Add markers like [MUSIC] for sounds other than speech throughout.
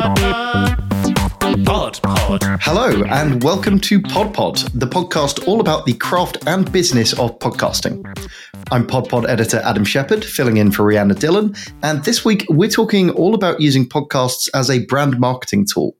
Pod Pod. Hello, and welcome to Pod Pod, the podcast all about the craft and business of podcasting. I'm Pod Pod editor Adam Shepherd, filling in for Rhianna Dhillon, and this week we're talking all about using podcasts as a brand marketing tool.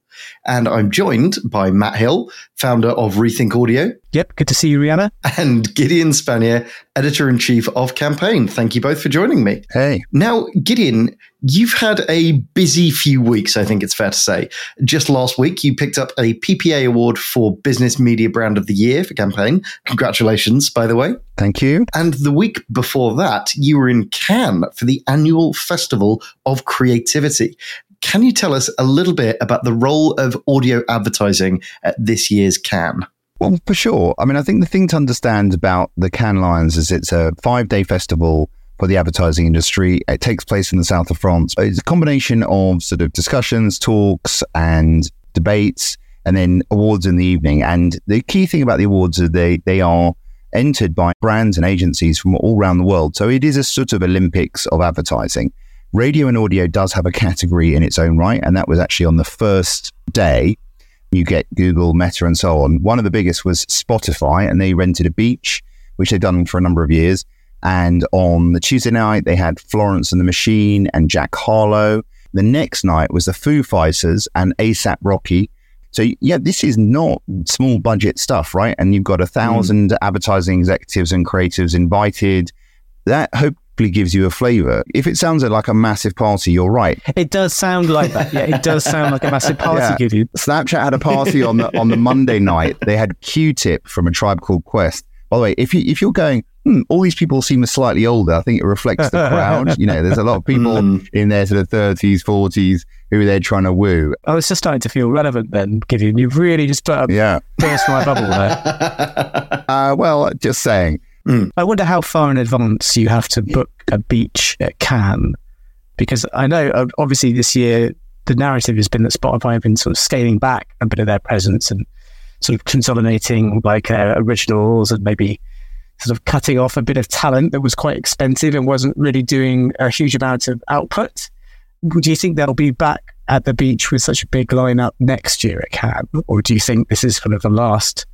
And I'm joined by Matt Hill, founder of Rethink Audio, Yep, good to see you, Rhianna. and Gideon Spanier, editor in chief of Campaign. Thank you both for joining me. Hey, Now, Gideon, you've had a busy few weeks, I think it's fair to say. Just last week, you picked up a PPA award for Business Media Brand of the Year for campaign. Congratulations, by the way. thank you. And the week before that, you were in Cannes for the annual Festival of Creativity. Can you tell us a little bit about the role of audio advertising at this year's Cannes? Well, for sure. I mean, I think the thing to understand about the Cannes Lions is it's a five day festival for the advertising industry. It takes place in the south of France. It's a combination of sort of discussions, talks, and debates, and then awards in the evening. And the key thing about the awards is they, they are entered by brands and agencies from all around the world. So it is a sort of Olympics of advertising. Radio and audio does have a category in its own right, and that was actually on the first day. You get Google, Meta, and so on. One of the biggest was Spotify, and they rented a beach, which they've done for a number of years. And on the Tuesday night, they had Florence and the Machine and Jack Harlow. The next night was the Foo Fighters and ASAP Rocky. So yeah, this is not small budget stuff, right? And you've got a hmm. thousand advertising executives and creatives invited. That hopefully gives you a flavor. If it sounds like a massive party, you're right. It does sound like that. Yeah, it does sound like a massive party, Yeah. Gideon. Snapchat had a [LAUGHS] party on the on the Monday night. They had Q-Tip from a tribe called Quest. By the way, if you if you're going, hmm, all these people seem slightly older. I think it reflects the crowd. [LAUGHS] you know, there's a lot of people Mm. in their sort of thirties, forties who they're trying to woo. I was just starting to feel relevant then, Gideon. You've really just put a Yeah. burst my bubble there. [LAUGHS] Uh, well, just saying. I wonder how far in advance you have to book a beach at Cannes, because I know uh, obviously this year the narrative has been that Spotify have been sort of scaling back a bit of their presence and sort of consolidating like their originals and maybe sort of cutting off a bit of talent that was quite expensive and wasn't really doing a huge amount of output. Do you think they'll be back at the beach with such a big lineup next year at Cannes, or do you think this is kind of the last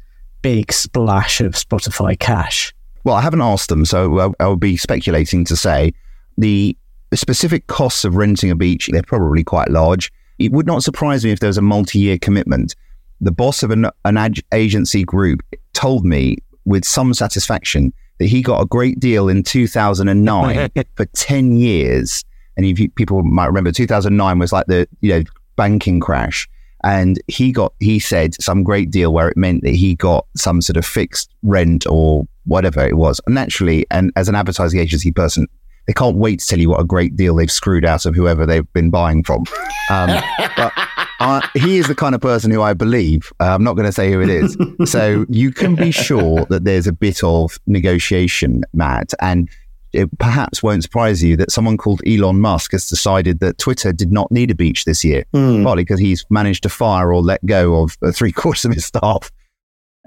big splash of Spotify cash? Well, I haven't asked them, so I, would be speculating to say the specific costs of renting a beach, they're probably quite large. It would not surprise me if there was a multi year commitment. The boss of an, an ag- agency group told me with some satisfaction that he got a great deal in 2009 [LAUGHS] for 10 years. And if you, people might remember, 2009 was like the you know banking crash. And he got, he said some great deal where it meant that he got some sort of fixed rent or whatever it was. And naturally, and as an advertising agency person, they can't wait to tell you what a great deal they've screwed out of whoever they've been buying from. Um, [LAUGHS] but uh, he is the kind of person who I believe. Uh, I'm not going to say who it is. so you can be sure that there's a bit of negotiation, Matt. And it perhaps won't surprise you that someone called Elon Musk has decided that Twitter did not need a beach this year, Hmm. partly because he's managed to fire or let go of uh, three [LAUGHS] quarters of his staff.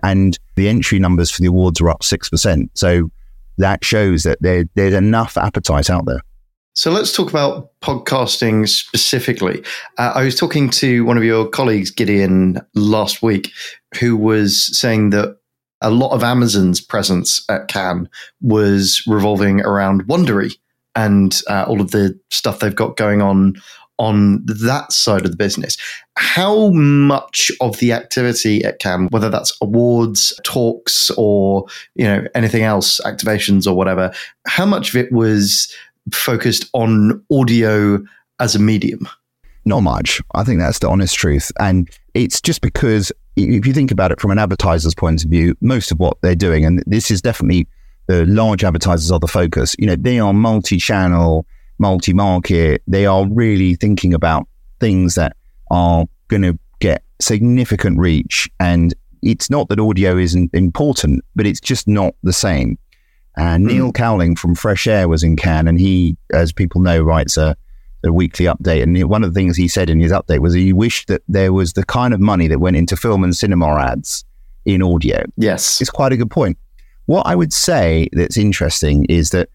And the entry numbers for the awards are up 6%. So that shows that there, there's enough appetite out there. So let's talk about podcasting specifically. Uh, I was talking to one of your colleagues, Gideon, last week, who was saying that a lot of Amazon's presence at Cannes was revolving around Wondery and uh, all of the stuff they've got going on on that side of the business. How much of the activity at Cannes, whether that's awards, talks, or you know anything else, activations or whatever, how much of it was focused on audio as a medium? Not much. I think that's the honest truth. And it's just because if you think about it from an advertiser's point of view, most of what they're doing, and this is definitely the large advertisers are the focus, you know, they are multi channel, multi market. They are really thinking about things that are going to get significant reach. And it's not that audio isn't important, but it's just not the same. And hmm. Neil Cowling from Fresh Air was in Cannes, and he, as people know, writes a, a weekly update. And one of the things he said in his update was he wished that there was the kind of money that went into film and cinema ads in audio. Yes. It's quite a good point. What I would say that's interesting is that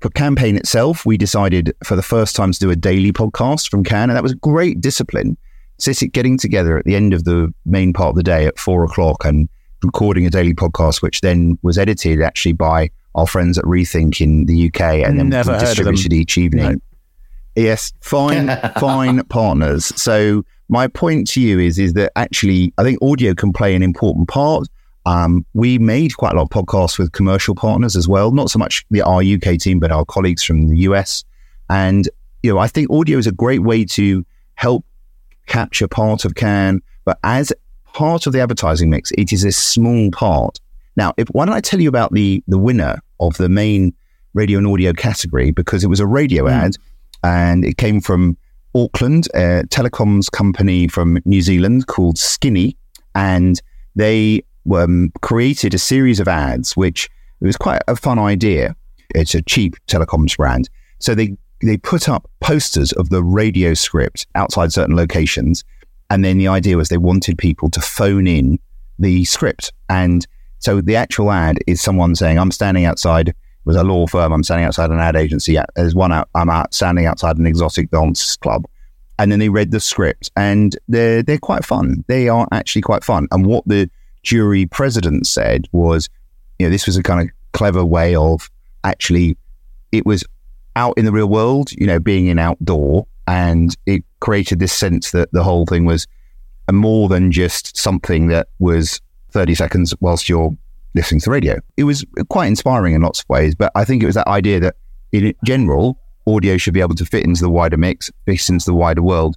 for campaign itself, we decided for the first time to do a daily podcast from Cannes, and that was great discipline. sitting, getting together at the end of the main part of the day at four o'clock and recording a daily podcast, which then was edited actually by our friends at Rethink in the UK and then Never heard of them. distributed each evening. Yes, fine, [LAUGHS] fine partners. So my point to you is, is that actually I think audio can play an important part. Um, we made quite a lot of podcasts with commercial partners as well, not so much the our UK team, but our colleagues from the US. And you know, I think audio is a great way to help capture part of Cannes, but as part of the advertising mix, it is a small part. Now, if, why don't I tell you about the the winner of the main radio and audio category because it was a radio ad and it came from Auckland, a telecoms company from New Zealand called Skinny, and they um, created a series of ads, which it was quite a fun idea. It's a cheap telecoms brand, so they they put up posters of the radio script outside certain locations, and then the idea was they wanted people to phone in the script, and so the actual ad is someone saying, "I'm standing outside." Was a law firm. I'm standing outside an ad agency. There's one out. I'm out standing outside an exotic dance club and then they read the script and they're they're quite fun. They are actually quite fun. And what the jury president said was, you know, this was a kind of clever way of actually it was out in the real world, you know, being in outdoor, and it created this sense that the whole thing was more than just something that was 30 seconds whilst you're listening to the radio. It was quite inspiring in lots of ways, but I think it was that idea that in general, audio should be able to fit into the wider mix, fit into the wider world.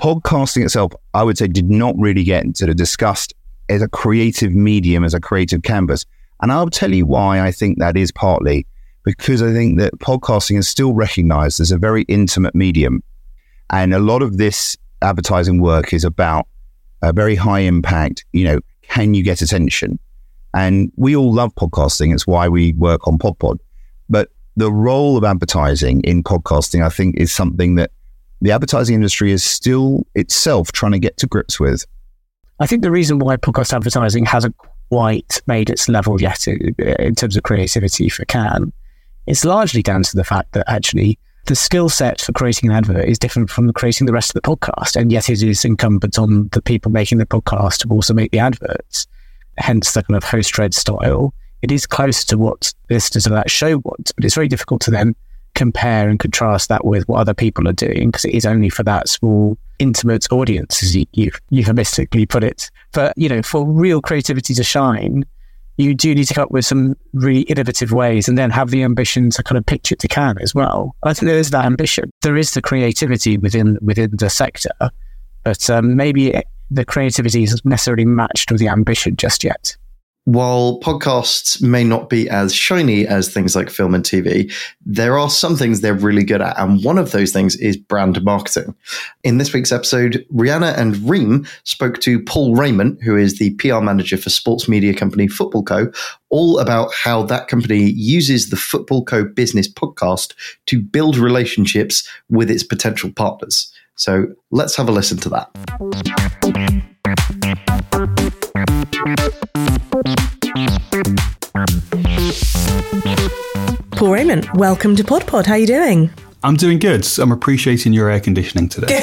Podcasting itself, I would say, did not really get sort of discussed as a creative medium, as a creative canvas. And I'll tell you why I think that is partly because I think that podcasting is still recognized as a very intimate medium. And a lot of this advertising work is about a very high impact, you know, can you get attention? And we all love podcasting. It's why we work on PodPod. But the role of advertising in podcasting, I think, is something that the advertising industry is still itself trying to get to grips with. I think the reason why podcast advertising hasn't quite made its level yet in, in terms of creativity for Cannes is largely down to the fact that actually the skill set for creating an advert is different from creating the rest of the podcast. And yet it is incumbent on the people making the podcast to also make the adverts, hence the kind of host read style. It is close to what listeners of that show want, but it's very difficult to then compare and contrast that with what other people are doing because it is only for that small intimate audience, as you, you euphemistically put it. But, you know, for real creativity to shine, you do need to come up with some really innovative ways and then have the ambition to kind of pitch it to Cannes as well. I think there is that ambition. There is the creativity within within the sector, but um, maybe the creativity isn't necessarily matched with the ambition just yet. While podcasts may not be as shiny as things like film and TV, there are some things they're really good at. And one of those things is brand marketing. In this week's episode, Rhianna and Reem spoke to Paul Rayment, who is the PR manager for sports media company Footballco., all about how that company uses the Footballco. business podcast to build relationships with its potential partners. So let's have a listen to that. Paul Rayment, welcome to Pod Pod. How are you doing? I'm doing good. I'm appreciating your air conditioning today. [LAUGHS]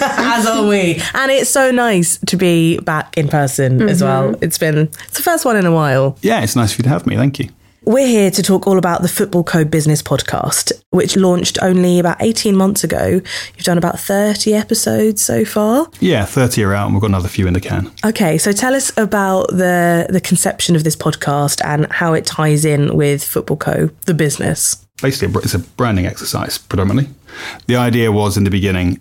As are we. And it's so nice to be back in person as mm-hmm. well. It's been it's the first one in a while. yeah, it's nice for you to have me. Thank you. We're here to talk all about the Footballco Business podcast, which launched only about 18 months ago. You've done about 30 episodes so far. Yeah, 30 are out and we've got another few in the can. Okay, so tell us about the the conception of this podcast and how it ties in with Footballco, the business. Basically, it's a branding exercise predominantly. The idea was in the beginning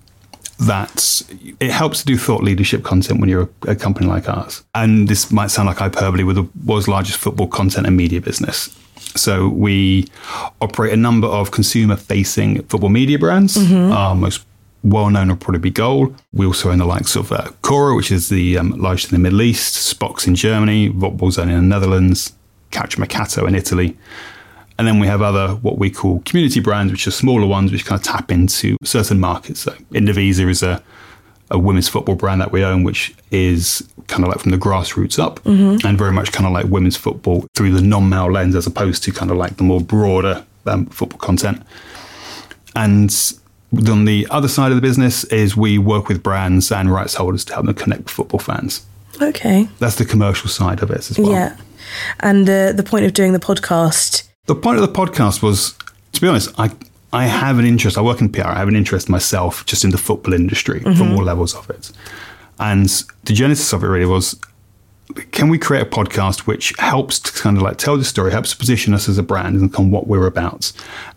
that it helps to do thought leadership content when you're a, a company like ours. And this might sound like hyperbole with the world's largest football content and media business. So we operate a number of consumer facing football media brands. Our most well known will probably be Goal. We also own the likes of uh, Kooora, which is the um, largest in the Middle East, Spox in Germany, Voetbalzone in the Netherlands, Calcio Mercato in Italy. And then we have other what we call community brands, which are smaller ones, which kind of tap into certain markets. So Indivisa is a, a women's football brand that we own, which is kind of like from the grassroots up and very much kind of like women's football through the non-male lens as opposed to kind of like the more broader um, football content. And On the other side of the business is we work with brands and rights holders to help them connect with football fans. Okay. That's the commercial side of it as well. Yeah. And the point of doing the podcast. The point of the podcast was, to be honest, I I have an interest. I work in PR. I have an interest myself just in the football industry from mm-hmm. all levels of it. And the genesis of it really was can we create a podcast which helps to kind of like tell the story, helps to position us as a brand and kind of what we're about?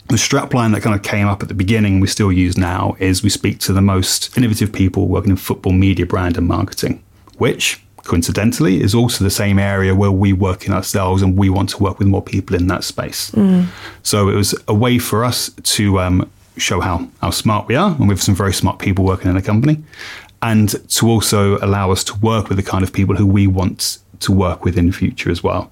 The strapline that kind of came up at the beginning, we still use now, is we speak to the most innovative people working in football media, brand, and marketing, which coincidentally is also the same area where we work in ourselves and we want to work with more people in that space. So it was a way for us to um, show how, how smart we are, and we have some very smart people working in the company, and to also allow us to work with the kind of people who we want to work with in the future as well.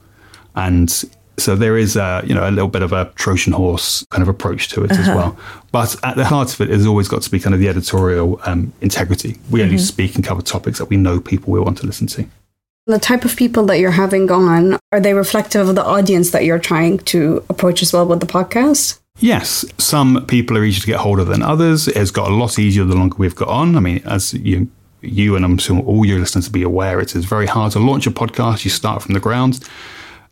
And so there is a, you know, a little bit of a Trojan horse kind of approach to it as well. But at the heart of it has always got to be kind of the editorial um, integrity. We only speak and cover topics that we know people will want to listen to. The type of people that you're having on, are they reflective of the audience that you're trying to approach as well with the podcast? Yes, some people are easier to get hold of than others. It's got a lot easier the longer we've got on. I mean, as you, you and I'm sure all your listeners will be aware, it is very hard to launch a podcast. You start from the ground.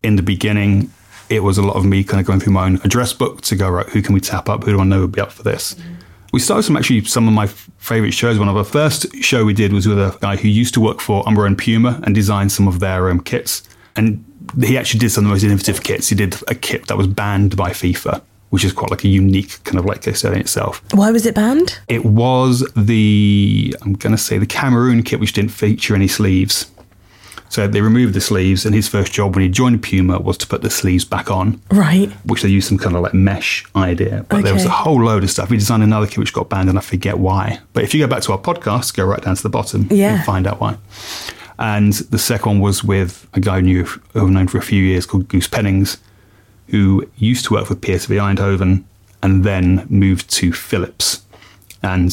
In the beginning, it was a lot of me kind of going through my own address book to go right. Who can we tap up? Who do I know would be up for this? We started some actually some of my f- favorite shows. One of our first show we did was with a guy who used to work for Umbro and Puma and designed some of their um, kits. And he actually did some of the most innovative kits. He did a kit that was banned by FIFA, which is quite like a unique kind of like case study in itself. Why was it banned? It was the I'm going to say the Cameroon kit, which didn't feature any sleeves. So they removed the sleeves, and his first job when he joined Puma was to put the sleeves back on, Right. which they used some kind of like mesh idea. But there was a whole load of stuff. We designed another kit which got banned, and I forget why. But if you go back to our podcast, go right down to the bottom, Yeah. and find out why. And the second one was with a guy who knew who I've known for a few years called Guus Pennings, who used to work for PSV Eindhoven and then moved to Philips. And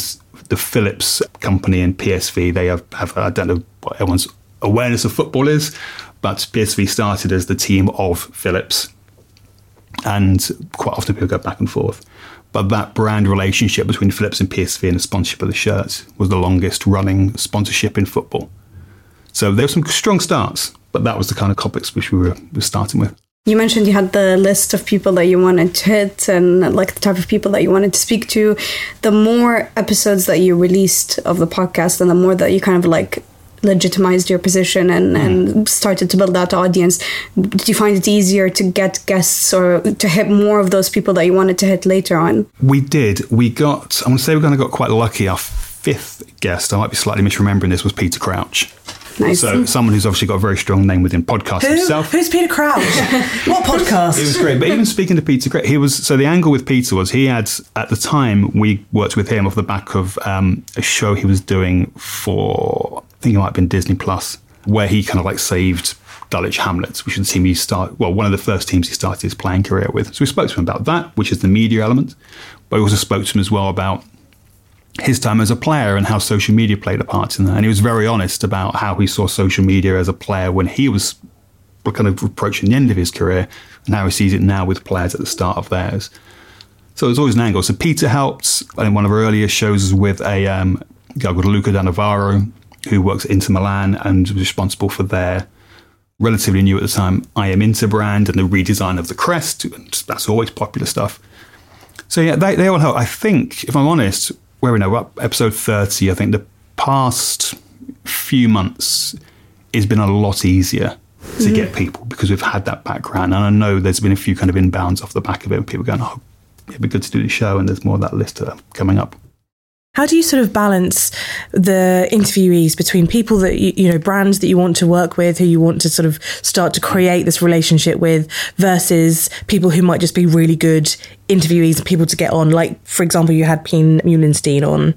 the Philips company and PSV, they have, have I don't know what everyone's awareness of football is, but PSV started as the team of Philips. And quite often people go back and forth. But that brand relationship between Philips and PSV and the sponsorship of the shirts was the longest running sponsorship in football. So there were some strong starts, but that was the kind of topics which we were, were starting with. You mentioned you had the list of people that you wanted to hit and like the type of people that you wanted to speak to. The more episodes that you released of the podcast and the more that you kind of like legitimized your position and, and started to build that audience, did you find it easier to get guests or to hit more of those people that you wanted to hit later on? We did. We got, I'm going to say we kind of got quite lucky. Our fifth guest, I might be slightly misremembering this, was Peter Crouch. Nice. So someone who's obviously got a very strong name within podcasts Who? himself. Who's Peter Crouch? [LAUGHS] what podcast? It was great. But even speaking to Peter, great. He was so the angle with Peter was he had at the time we worked with him off the back of um, a show he was doing for I think it might have been Disney Plus, where he kind of like saved Dulwich Hamlets, which is the team he. Well, one of the first teams he started his playing career with. So we spoke to him about that, which is the media element. But we also spoke to him as well about his time as a player and how social media played a part in that. And he was very honest about how he saw social media as a player when he was kind of approaching the end of his career and how he sees it now with players at the start of theirs. So there's always an angle. So Peter helped. I think one of our earlier shows with a um, guy called Luca Danovaro, who works at Inter Milan and was responsible for their relatively new at the time I Am Inter brand and the redesign of the crest. And that's always popular stuff. So yeah, they, they all help. I think, if I'm honest, where we know up episode 30, I think the past few months has been a lot easier to get mm-hmm. people because we've had that background. And I know there's been a few kind of inbounds off the back of it, and people going, oh, it'd be good to do the show, and there's more of that list coming up. How do you sort of balance the interviewees between people that you, you know, brands that you want to work with, who you want to sort of start to create this relationship with, versus people who might just be really good interviewees and people to get on? Like, for example, you had Pien Meulensteen on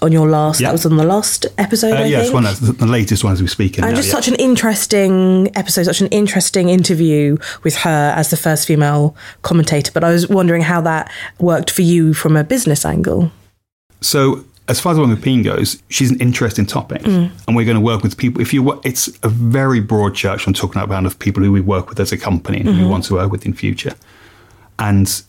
on your last. That was on the last episode. Uh, yes, one of the, latest one as we speak. in and now, just yeah. such an interesting episode, such an interesting interview with her as the first female commentator. But I was wondering how that worked for you from a business angle. So, as far as the one with Pien goes, she's an interesting topic, mm. and we're going to work with people. If you, it's a very broad church. I'm talking about of people who we work with as a company and who we mm-hmm. want to work with in future. And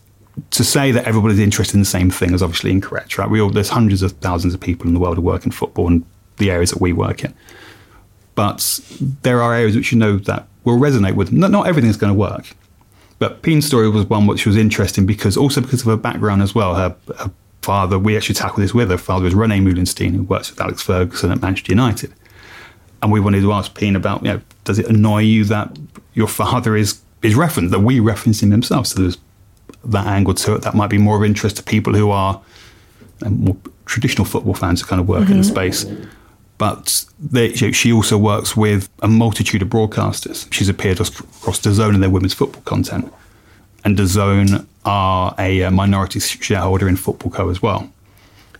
to say that everybody's interested in the same thing is obviously incorrect, right? We all, there's hundreds of thousands of people in the world who work in football and the areas that we work in. But there are areas which you know that will resonate with. Not, not everything's going to work. But Pien's story was one which was interesting because also because of her background as well. Her, her father, we actually tackled this with her father was Rene Meulensteen, who works with Alex Ferguson at Manchester United. And we wanted to ask Pien about, you know, does it annoy you that your father is is referenced, that we reference him himself? So there's that angle to it that might be more of interest to people who are more traditional football fans who kind of work mm-hmm. in the space. But they, she also works with a multitude of broadcasters. She's appeared across DAZN in their women's football content. And DAZN are a uh, minority shareholder in Footballco. as well.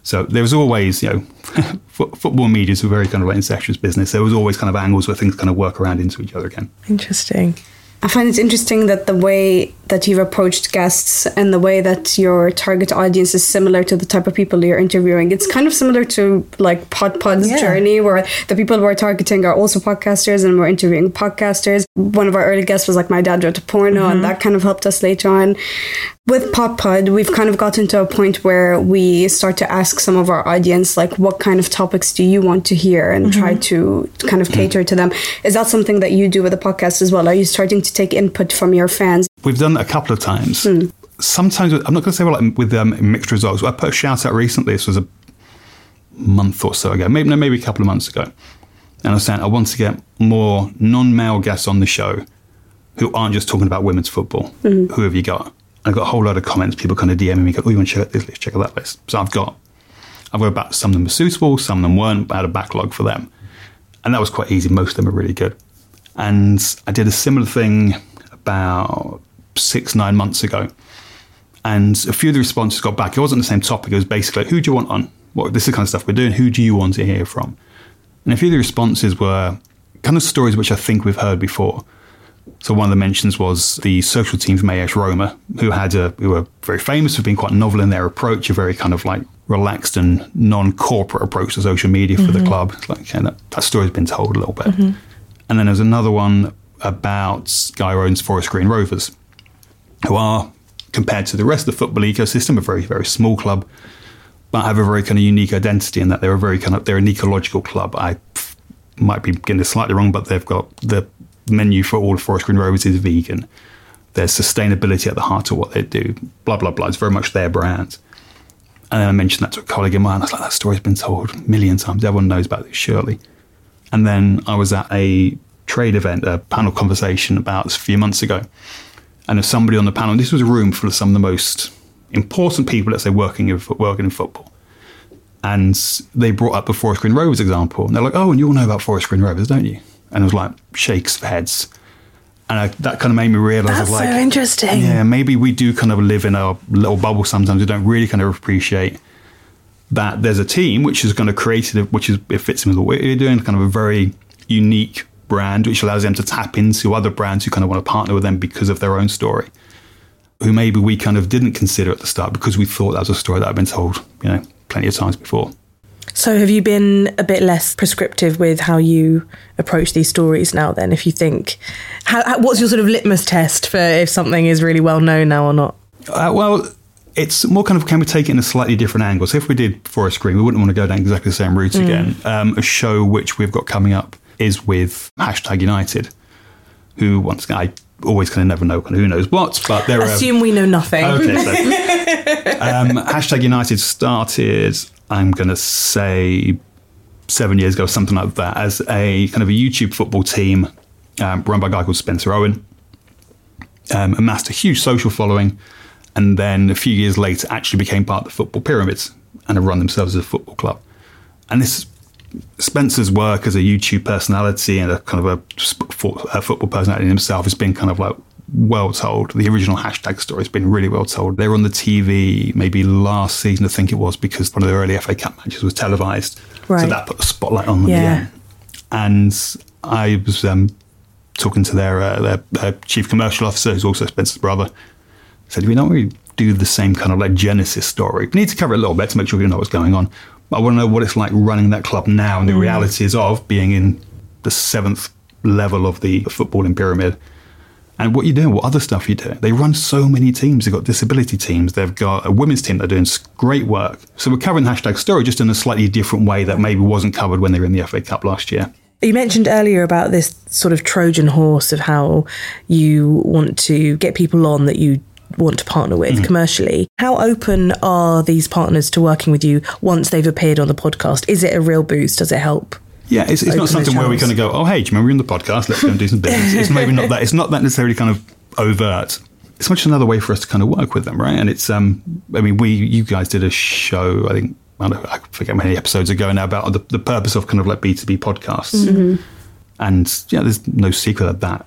So there was always, you know, [LAUGHS] football media is a very kind of like incestuous business. There was always kind of angles where things kind of work around into each other again. Interesting. I find it interesting that the way that you've approached guests and the way that your target audience is similar to the type of people you're interviewing. It's kind of similar to like Pod Pod's yeah. journey, where the people we're targeting are also podcasters and we're interviewing podcasters. One of our early guests was like my dad wrote a porno, mm-hmm. and that kind of helped us later on with Pod Pod, we've kind of gotten to a point where we start to ask some of our audience, like, what kind of topics do you want to hear and mm-hmm. try to kind of cater to them. Is that something that you do with the podcast as well? Are you starting to take input from your fans? We've done it a couple of times. Hmm. Sometimes, I'm not going to say well, like, with um, mixed results. I put a shout out recently, this was a month or so ago, maybe, no, maybe a couple of months ago. And I was saying I want to get more non male guests on the show who aren't just talking about women's football. Mm-hmm. Who have you got? I got a whole lot of comments, people kind of DMing me, go, oh, you want to check out this list, check out that list. So I've got, I've got about, some of them were suitable, some of them weren't, but I had a backlog for them. And that was quite easy. Most of them are really good. And I did a similar thing about six, nine months ago. And a few of the responses got back. It wasn't the same topic. It was basically, who do you want on? What, this is the kind of stuff we're doing. Who do you want to hear from? And a few of the responses were kind of stories which I think we've heard before. So one of the mentions was the social team's Mayesh Roma, who had a who were very famous for being quite novel in their approach, a very kind of like relaxed and non-corporate approach to social media for mm-hmm. the club. Like that, that story's been told a little bit. Mm-hmm. And then there's another one about guy owns Forest Green Rovers, who are compared to the rest of the football ecosystem a very very small club, but have a very kind of unique identity in that they're a very kind of they're an ecological club. I might be getting this slightly wrong, but they've got the menu for all of Forest Green Rovers is vegan. There's sustainability at the heart of what they do. Blah blah blah. It's very much their brand. And then I mentioned that to a colleague of mine. I was like, that story's been told a million times. Everyone knows about this, surely. And then I was at a trade event, a panel conversation about a few months ago. And somebody on the panel, this was a room full of some of the most important people, let's say, working in, working in football. And they brought up the Forest Green Rovers example. And they're like, oh, and you all know about Forest Green Rovers, don't you? and it was like shakes of heads. And I, that kind of made me realize, That's like, so interesting. Yeah, maybe we do kind of live in a little bubble sometimes. We don't really kind of appreciate that there's a team which is going to create it, which is it fits in with what we're doing, kind of a very unique brand, which allows them to tap into other brands who kind of want to partner with them because of their own story, who maybe we kind of didn't consider at the start because we thought that was a story that had been told, you know, plenty of times before. So, have you been a bit less prescriptive with how you approach these stories now? Then, if you think, how, how, what's your sort of litmus test for if something is really well known now or not? Uh, well, it's more kind of can we take it in a slightly different angle? So, if we did Forest Green, we wouldn't want to go down exactly the same route mm. again. Um, a show which we've got coming up is with hashtag United, who once again I always kind of never know kind of who knows what, but they're assume we know nothing. Okay, so [LAUGHS] um, hashtag United started I'm going to say seven years ago, something like that, as a kind of a YouTube football team um, run by a guy called Spencer Owen. Um, amassed a huge social following, and then a few years later, actually became part of the football pyramids and have run themselves as a football club. And this Spencer's work as a YouTube personality and a kind of a, a football personality in himself has been kind of like well told. The original hashtag story has been really well told. They were on the TV maybe last season, I think it was, because one of the early FA Cup matches was televised. Right. So that put the spotlight on them yeah. again. And I was um, talking to their, uh, their, their, chief commercial officer, who's also Spencer's brother. said, we don't really do the same kind of like Genesis story. We need to cover it a little bit to make sure we know what's going on. I want to know what it's like running that club now and the mm. realities of being in the seventh level of the footballing pyramid and what you're doing, what other stuff you do. They run so many teams. They've got disability teams. They've got a women's team that are doing great work. So we're covering hashtag story just in a slightly different way that maybe wasn't covered when they were in the FA Cup last year. You mentioned earlier about this sort of Trojan horse of how you want to get people on that you want to partner with mm. commercially. How open are these partners to working with you once they've appeared on the podcast? Is it a real boost? Does it help? Yeah, it's, it's not something where we're going to go, oh, hey, do you remember you're on the podcast? Let's go and do some business. it's maybe not that. It's not that necessarily kind of overt. It's much another way for us to kind of work with them, right? And it's, um, I mean, we, you guys did a show, I think, I, know, I forget how many episodes ago now about the, the purpose of kind of like B2B podcasts. Mm-hmm. And yeah, there's no secret of that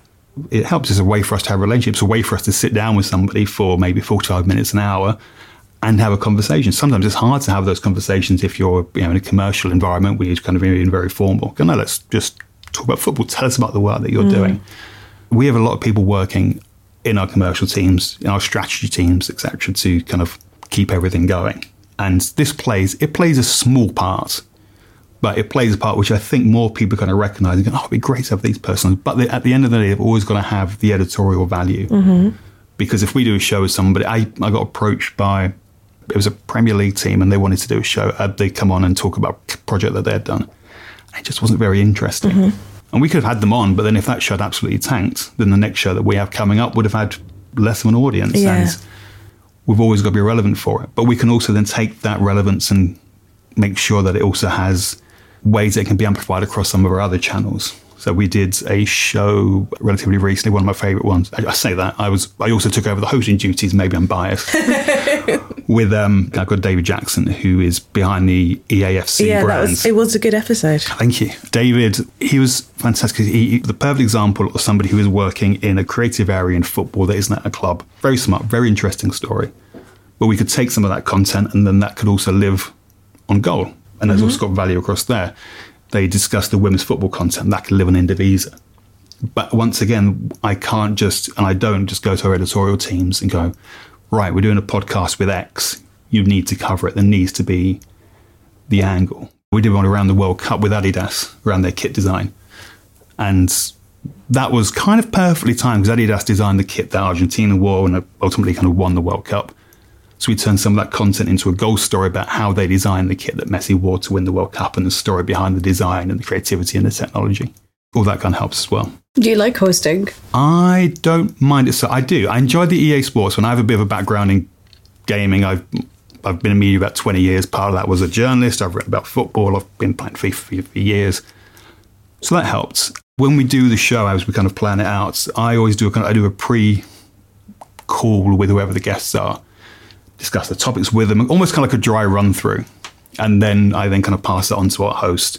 it helps as a way for us to have relationships, a way for us to sit down with somebody for maybe 45 minutes, an hour, and have a conversation. Sometimes it's hard to have those conversations if you're you know, in a commercial environment where you're kind of being very formal. Go, no, let's just talk about football. Tell us about the work that you're mm. doing. We have a lot of people working in our commercial teams, in our strategy teams, etc., to kind of keep everything going. And this plays it plays a small part, but it plays a part which I think more people kind of recognise and go, oh, it'd be great to have these persons. But they, at the end of the day, they've always got to have the editorial value. Mm-hmm. Because if we do a show with somebody, I, I got approached by it was a Premier League team and they wanted to do a show. Uh, they come on and talk about a project that they'd done. It just wasn't very interesting. Mm-hmm. And we could have had them on, but then if that show had absolutely tanked, then the next show that we have coming up would have had less of an audience. Yeah. And we've always got to be relevant for it. But we can also then take that relevance and make sure that it also has ways that it can be amplified across some of our other channels. So we did a show relatively recently, one of my favourite ones. I, I, say that I was. I also took over the hosting duties. Maybe I'm biased. [LAUGHS] with um, I've got David Jackson, who is behind the EAFC yeah, brands. Was, it was a good episode. Thank you, David. He was fantastic. He, the perfect example of somebody who is working in a creative area in football that isn't at a club. Very smart, very interesting story. But we could take some of that content, and then that could also live on goal, and mm-hmm. there's also got value across there they discuss the women's football content that can live on Indivisa. But once again, I can't just, and I don't just go to our editorial teams and go, right, we're doing a podcast with X. You need to cover it. There needs to be the angle. We did one around the World Cup with Adidas around their kit design. And that was kind of perfectly timed because Adidas designed the kit that Argentina wore and ultimately kind of won the World Cup. So we turned some of that content into a ghost story about how they designed the kit that Messi wore to win the World Cup and the story behind the design and the creativity and the technology. All that kind of helps as well. Do you like hosting? I don't mind it. So I do. I enjoy the EA Sports. When I have a bit of a background in gaming, I've I've been in media about 20 years. Part of that was a journalist. I've written about football. I've been playing FIFA for years. So that helped. When we do the show, as we kind of plan it out, I always do a kind of, I do a pre call with whoever the guests are discuss the topics with them, almost kind of like a dry run through. And then I then kind of pass it on to our host.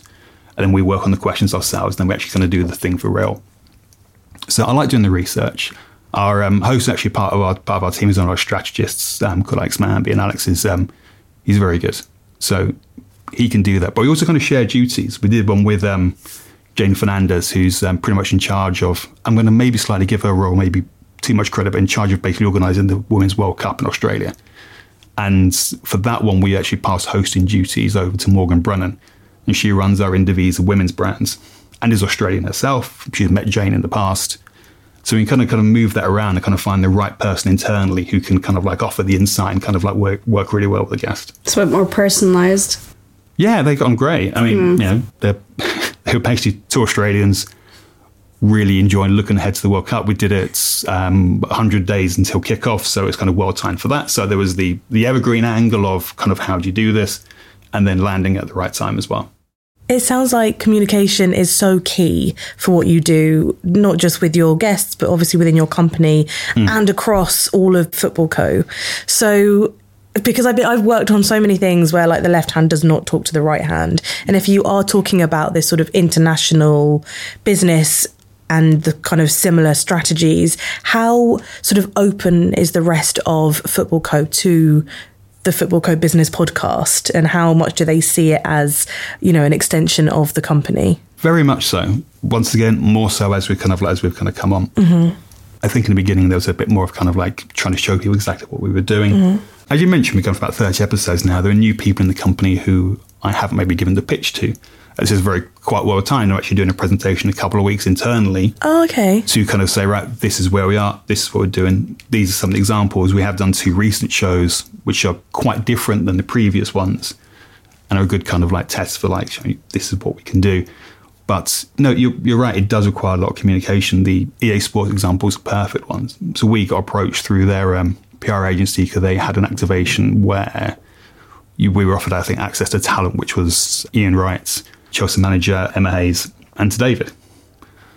And then we work on the questions ourselves. And then we actually kind of do the thing for real. So I like doing the research. Our um, host is actually part of our part of our team is one of our strategists um, called Alex Manby, and Alex is um, he's very good. So he can do that. But we also kind of share duties. We did one with um, Jane Fernandez, who's um, pretty much in charge of. I'm going to maybe slightly give her a role, maybe too much credit, but in charge of basically organising the Women's World Cup in Australia. And for that one, we actually passed hosting duties over to Morgan Brennan. And she runs our Indivisa women's brands and is Australian herself. She's met Jane in the past. So we kind of kind of move that around and kind of find the right person internally who can kind of like offer the insight and kind of like work work really well with the guest. It's a bit more personalized. Yeah, they got on great. I mean, mm. you know, they're [LAUGHS] they were basically two Australians really enjoying looking ahead to the World Cup. We did it um, 100 days until kickoff, so it's kind of well timed for that. So there was the the evergreen angle of kind of how do you do this, and then landing at the right time as well. It sounds like communication is so key for what you do, not just with your guests, but obviously within your company mm. and across all of Footballco. So because I've, been, I've worked on so many things where like the left hand does not talk to the right hand. And if you are talking about this sort of international business and the kind of similar strategies. How sort of open is the rest of Footballco to the Footballco business podcast, and how much do they see it as, you know, an extension of the company? Very much so. Once again, more so as we kind of as we've kind of come on. Mm-hmm. I think in the beginning there was a bit more of kind of like trying to show people exactly what we were doing. Mm-hmm. As you mentioned, we've gone for about 30 episodes now. There are new people in the company who I haven't maybe given the pitch to. This is very quite well timed. I'm actually doing a presentation a couple of weeks internally Oh, okay. to kind of say, right, this is where we are, this is what we're doing. These are some of the examples. We have done two recent shows, which are quite different than the previous ones, and are a good kind of like test for like, showing you this is what we can do. But no, you're, you're right. It does require a lot of communication. The EA Sports example is a perfect one. So we got approached through their um, PR agency because they had an activation where you, we were offered, I think, access to talent, which was Ian Wright, Chelsea manager Emma Hayes, and to David.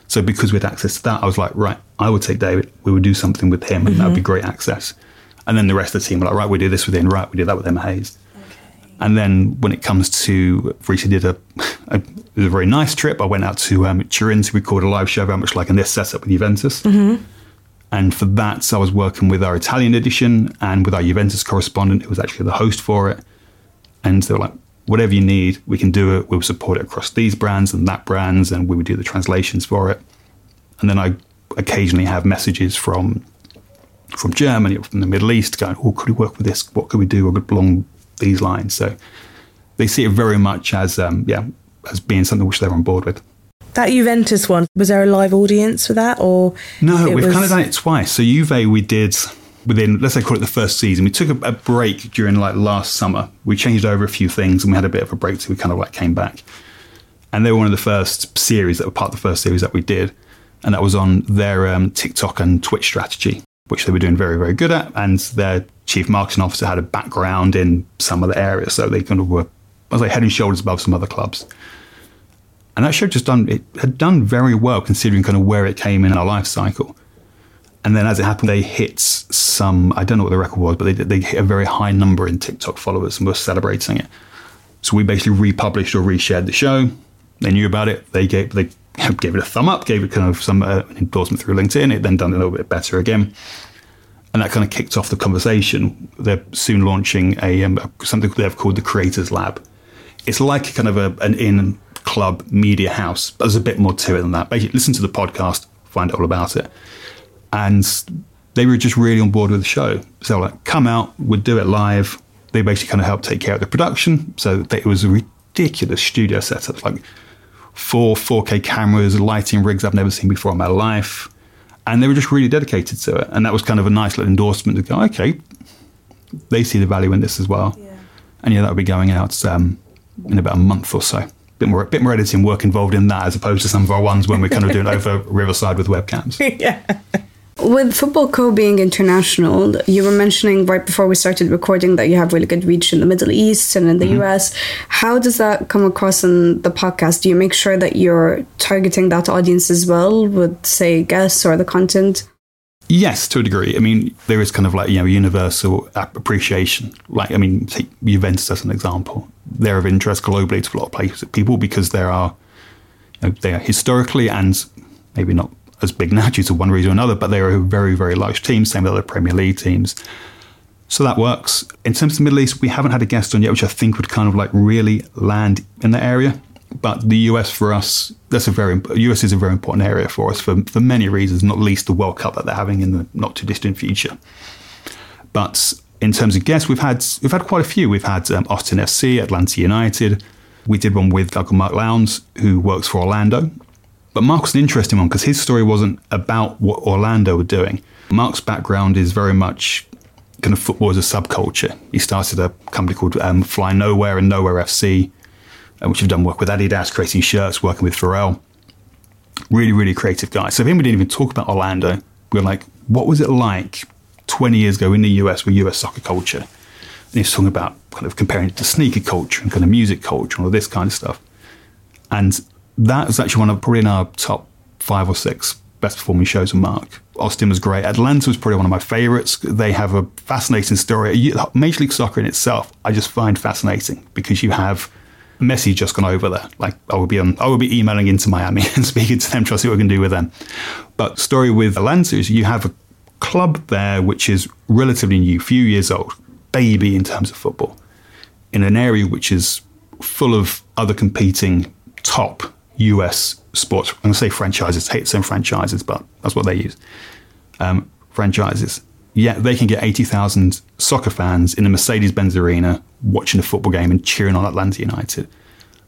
So because we had access to that, I was like, right, I would take David. We would do something with him, and that would be great access. And then the rest of the team were like, right, we do this with him. Right, we do that with Emma Hayes. And then when it comes to, recently did a, [LAUGHS] a, it was a very nice trip. I went out to um, Turin to record a live show very much like in this setup with Juventus. And for that, so I was working with our Italian edition and with our Juventus correspondent, who was actually the host for it. And they were like, whatever you need, we can do it. We'll support it across these brands and that brands, and we would do the translations for it. And then I occasionally have messages from from Germany or from the Middle East going, oh, could we work with this? What could we do along these lines? So they see it very much as, um, yeah, as being something which they're on board with. That Juventus one, was there a live audience for that or? No, we've was- kind of done it twice. So Juve, we did within, let's say, call it the first season. We took a, a break during like last summer. We changed over a few things, and we had a bit of a break, so we kind of like came back. And they were one of the first series that were part of the first series that we did, and that was on their um, TikTok and Twitch strategy, which they were doing very, very good at. And their chief marketing officer had a background in some other areas, so they kind of were, I was like, head and shoulders above some other clubs. And that show just done it had done very well considering kind of where it came in our life cycle. And then as it happened, they hit some I don't know what the record was, but they they hit a very high number in TikTok followers and were celebrating it. So we basically republished or reshared the show. They knew about it. They gave they [LAUGHS] gave it a thumb up, gave it kind of some uh, endorsement through LinkedIn. It then done a little bit better again, and that kind of kicked off the conversation. They're soon launching a um, something they've called the Creators Lab. It's like kind of a, an in club media house, but there's a bit more to it than that. Basically, listen to the podcast, find out all about it, and they were just really on board with the show. So like, come out, we'd do it live. They basically kind of helped take care of the production. So it was a ridiculous studio setup, like four 4K cameras, lighting rigs I've never seen before in my life. And they were just really dedicated to it. And that was kind of a nice little endorsement to go, okay, they see the value in this as well. And yeah, that'll be going out um, in about a month or so. Bit more, bit more editing work involved in that as opposed to some of our ones when we're kind of doing [LAUGHS] over Riverside with webcams. yeah. With Footballco. being international, you were mentioning right before we started recording that you have really good reach in the Middle East and in the mm-hmm. US. How does that come across in the podcast? Do you make sure that you're targeting that audience as well with, say, guests or the content? Yes, to a degree. I mean, there is kind of like you know universal appreciation. Like, I mean, take Juventus as an example. They're of interest globally to a lot of places, people because there are, you know, they are historically and maybe not as big now due to one reason or another, but they are a very, very large team. Same with other Premier League teams. So that works. In terms of the Middle East, we haven't had a guest on yet, which I think would kind of like really land in that area. But the US for us, that's a very US is a very important area for us for, for many reasons, not least the World Cup that they're having in the not too distant future. But in terms of guests, we've had we've had quite a few. We've had um, Austin FC, Atlanta United. We did one with Uncle Mark Lowndes, who works for Orlando. But Mark was an interesting one because his story wasn't about what Orlando were doing. Mark's background is very much kind of football as a subculture. He started a company called um, Fly Nowhere and Nowhere FC, uh, which have done work with Adidas, creating shirts, working with Pharrell. Really, really creative guy. So him, we didn't even talk about Orlando. We were like, what was it like 20 years ago in the US with US soccer culture? And he's talking about kind of comparing it to sneaker culture and kind of music culture and all this kind of stuff. And that was actually one of probably in our top five or six best performing shows of Mark. Austin was great. Atlanta was probably one of my favorites. They have a fascinating story. Major League Soccer in itself, I just find fascinating because you have Messi just gone over there. Like I would be on, I would be emailing into Miami [LAUGHS] and speaking to them, trying to see what we can do with them. But story with Atlanta is you have a club there which is relatively new, few years old, baby in terms of football, in an area which is full of other competing top US sports. I'm going to say franchises. Hate saying franchises, but that's what they use. Um, franchises. Yeah, they can get 80,000 soccer fans in the Mercedes Benz arena watching a football game and cheering on Atlanta United.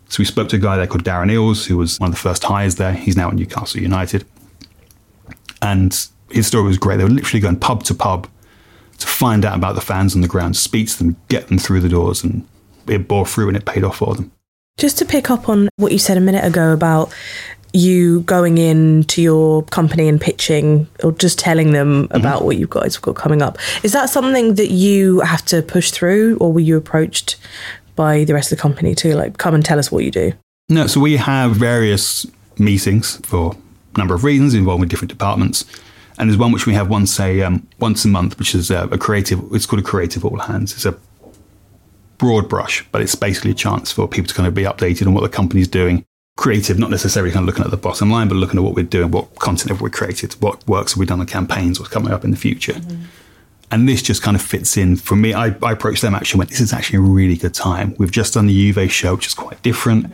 So we spoke to a guy there called Darren Eales, who was one of the first hires there. He's now at Newcastle United. And his story was great. They were literally going pub to pub to find out about the fans on the ground, speak to them, get them through the doors, and it bore through and it paid off for them. Just to pick up on what you said a minute ago about you going in to your company and pitching or just telling them Mm-hmm. about what you guys have got coming up. Is that something that you have to push through or were you approached by the rest of the company to like come and tell us what you do? No, so we have various meetings for a number of reasons involving different departments. And there's one which we have once a um, once a month, which is a, a creative. It's called a creative all hands. It's a broad brush, but it's basically a chance for people to kind of be updated on what the company's doing. Creative, not necessarily kind of looking at the bottom line, but looking at what we're doing, what content have we created, what works have we done on campaigns, what's coming up in the future. And this just kind of fits in. For me, I, I approached them actually and went, this is actually a really good time. We've just done the Juve show, which is quite different.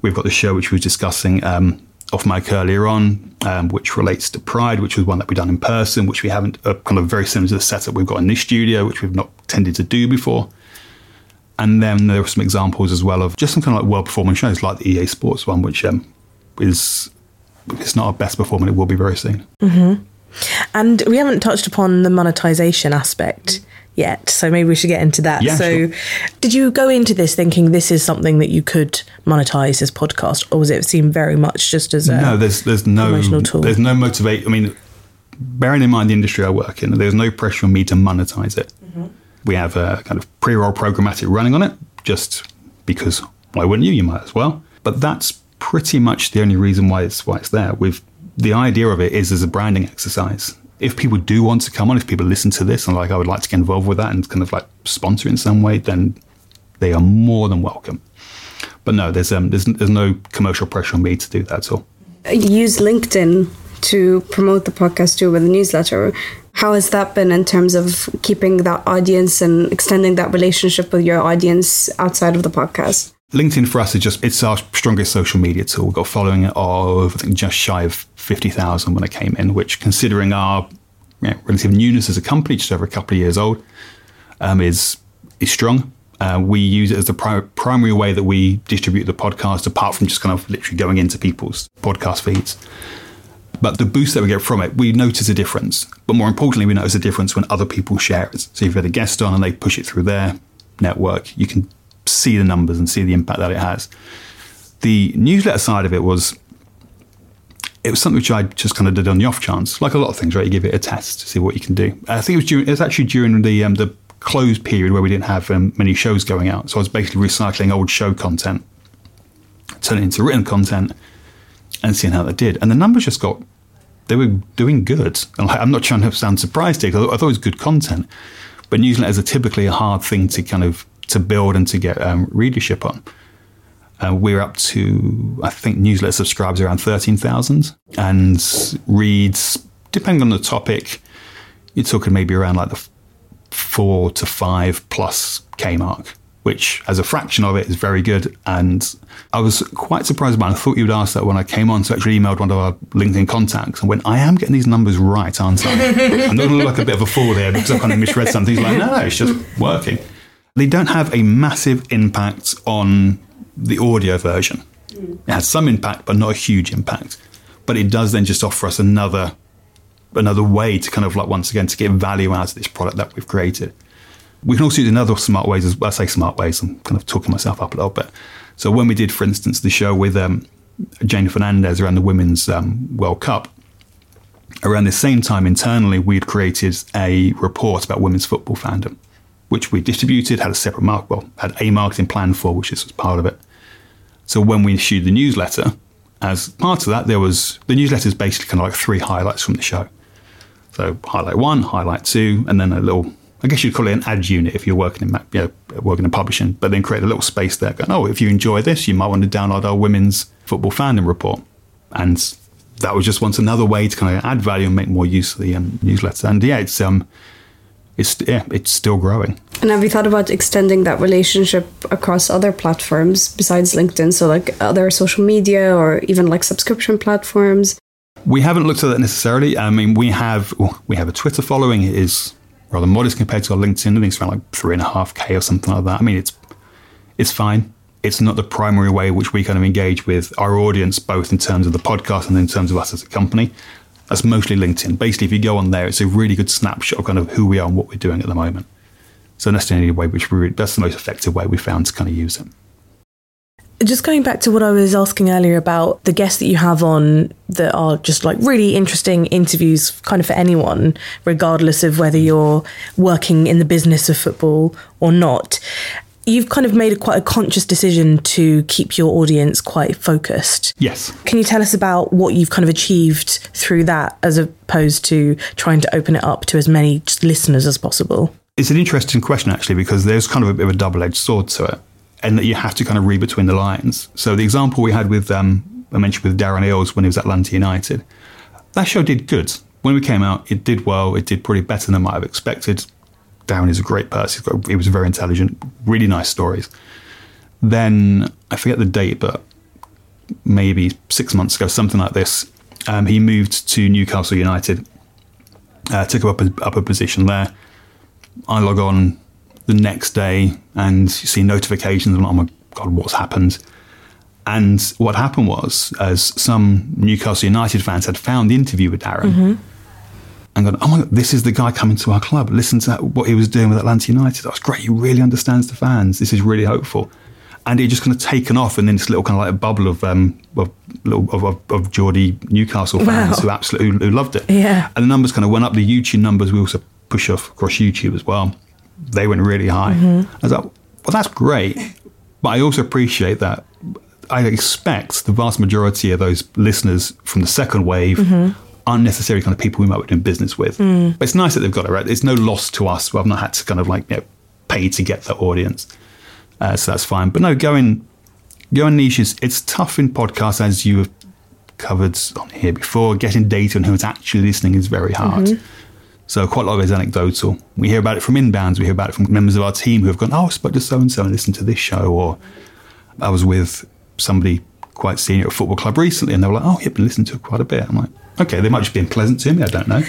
We've got the show which we were discussing um, off mic earlier on, um, which relates to Pride, which was one that we've done in person, which we haven't, uh, kind of very similar to the setup we've got in this studio, which we've not tended to do before. And then there were some examples as well of just some kind of like well performing shows, like the EA Sports one, which um, is, it's not our best performing, it will be very soon. And we haven't touched upon the monetization aspect yet, so maybe we should get into that. Yeah, so, sure. did you go into this thinking this is something that you could monetize as podcast, or was it seem very much just as a No, there's there's no tool? there's no motivate. I mean, bearing in mind the industry I work in, there's no pressure on me to monetize it. We have a kind of pre-roll programmatic running on it, just because why wouldn't you? You might as well. But that's pretty much the only reason why it's why it's there. With the idea of it is as a branding exercise. If people do want to come on, if people listen to this and like I would like to get involved with that and kind of like sponsor in some way, then they are more than welcome. But no, there's um there's there's no commercial pressure on me to do that at all. Use LinkedIn to promote the podcast too with a newsletter. How has that been in terms of keeping that audience and extending that relationship with your audience outside of the podcast? LinkedIn for us is just it's our strongest social media tool. We've got a following of I think just shy of fifty thousand when I came in, which considering our you know, relative newness as a company, just over a couple of years old, um, is is strong. Uh, we use it as the pri- primary way that we distribute the podcast, apart from just kind of literally going into people's podcast feeds. But the boost that we get from it, we notice a difference. But more importantly, we notice a difference when other people share it. So if you've had a guest on and they push it through their network, you can see the numbers and see the impact that it has. The newsletter side of it was it was something which I just kind of did on the off chance, like a lot of things, right? You give it a test to see what you can do. I think it was during, it was actually during the um, the closed period where we didn't have um, many shows going out, so I was basically recycling old show content, turning it into written content, and seeing how that did. And the numbers just got they were doing good. I'm not trying to sound surprised here I thought it was good content, but newsletters are typically a hard thing to kind of to build and to get um, readership on. Uh, we're up to, I think, newsletter subscribers around 13,000 and reads, depending on the topic, you're talking maybe around like the four to five plus K mark, which as a fraction of it is very good. And I was quite surprised about it. I thought you would ask that when I came on. So I actually emailed one of our LinkedIn contacts and went, I am getting these numbers right, aren't I? [LAUGHS] I'm not going to look like a bit of a fool there because I kind of misread something. He's like, no, no, it's just working. They don't have a massive impact on the audio version. Mm. It has some impact, but not a huge impact. But it does then just offer us another another way to kind of like once again to get value out of this product that we've created. We can also use another smart ways as. I say smart ways. I'm kind of talking myself up a little bit. So when we did, for instance, the show with um, Jane Fernandez around the Women's um, World Cup, around the same time internally, we'd created a report about women's football fandom, which we distributed, had a separate mark, well, had a marketing plan for, which is part of it. So when we issued the newsletter, as part of that, there was the newsletter is basically kind of like three highlights from the show. So highlight one, highlight two, and then a little. I guess you'd call it an ad unit if you're working in you know, working in publishing, but then create a little space there. Going, oh, if you enjoy this, you might want to download our women's football fandom report, and that was just once another way to kind of add value and make more use of the um, newsletter. And yeah, it's um, it's yeah, it's still growing. And have you thought about extending that relationship across other platforms besides LinkedIn? So, like other social media or even like subscription platforms? We haven't looked at that necessarily. I mean, we have we have a Twitter following. It is rather modest compared to our LinkedIn. I think it's around like three and a half k or something like that. I mean, it's it's fine. it's not the primary way which we kind of engage with our audience, both in terms of the podcast and in terms of us as a company. That's mostly LinkedIn. Basically, if you go on there, it's a really good snapshot of kind of who we are and what we're doing at the moment. So that's the only way which we that's the most effective way we found to kind of use it. Just going back to what I was asking earlier about the guests that you have on that are just like really interesting interviews, kind of for anyone, regardless of whether you're working in the business of football or not. You've kind of made a quite a conscious decision to keep your audience quite focused. Yes. Can you tell us about what you've kind of achieved through that as opposed to trying to open it up to as many listeners as possible? It's an interesting question, actually, because there's kind of a bit of a double edged sword to it, and that you have to kind of read between the lines. So, the example we had with, um, I mentioned with Darren Eales when he was at Atlanta United, that show did good. When we came out, it did well, it did pretty better than I might have expected. Darren is a great person, got, he was very intelligent, really nice stories. Then, I forget the date, but maybe six months ago, something like this, um, he moved to Newcastle United, uh, took up a, up a position there I log on the next day and you see notifications. I'm like, oh my God, what's happened? And what happened was, as some Newcastle United fans had found the interview with Darren mm-hmm. and gone, oh my God, this is the guy coming to our club. Listen to that, what he was doing with Atlanta United. That's great. He really understands the fans. This is really hopeful. And it just kind of taken off, and then this little kind of like a bubble of um, of, of, of, of Geordie Newcastle fans wow. who absolutely who, who loved it. Yeah, and the numbers kind of went up. The YouTube numbers we also push off across YouTube as well. They went really high. Mm-hmm. I was like, well, that's great. But I also appreciate that I expect the vast majority of those listeners from the second wave mm-hmm. aren't necessarily kind of people we might be doing business with. Mm. But it's nice that they've got it right. It's no loss to us. I've not had to kind of like you know, pay to get that audience. Uh, so that's fine. But no, going going niches, it's tough in podcasts as you have covered on here before. Getting data on who's actually listening is very hard. Mm-hmm. So quite a lot of it is anecdotal. We hear about it from inbounds. We hear about it from members of our team who have gone, "Oh, I spoke to so and so and listened to this show," or I was with somebody quite senior at a football club recently, and they were like, "Oh, you've been listening to it quite a bit." I'm like, "Okay, they might just be pleasant to me. I don't know."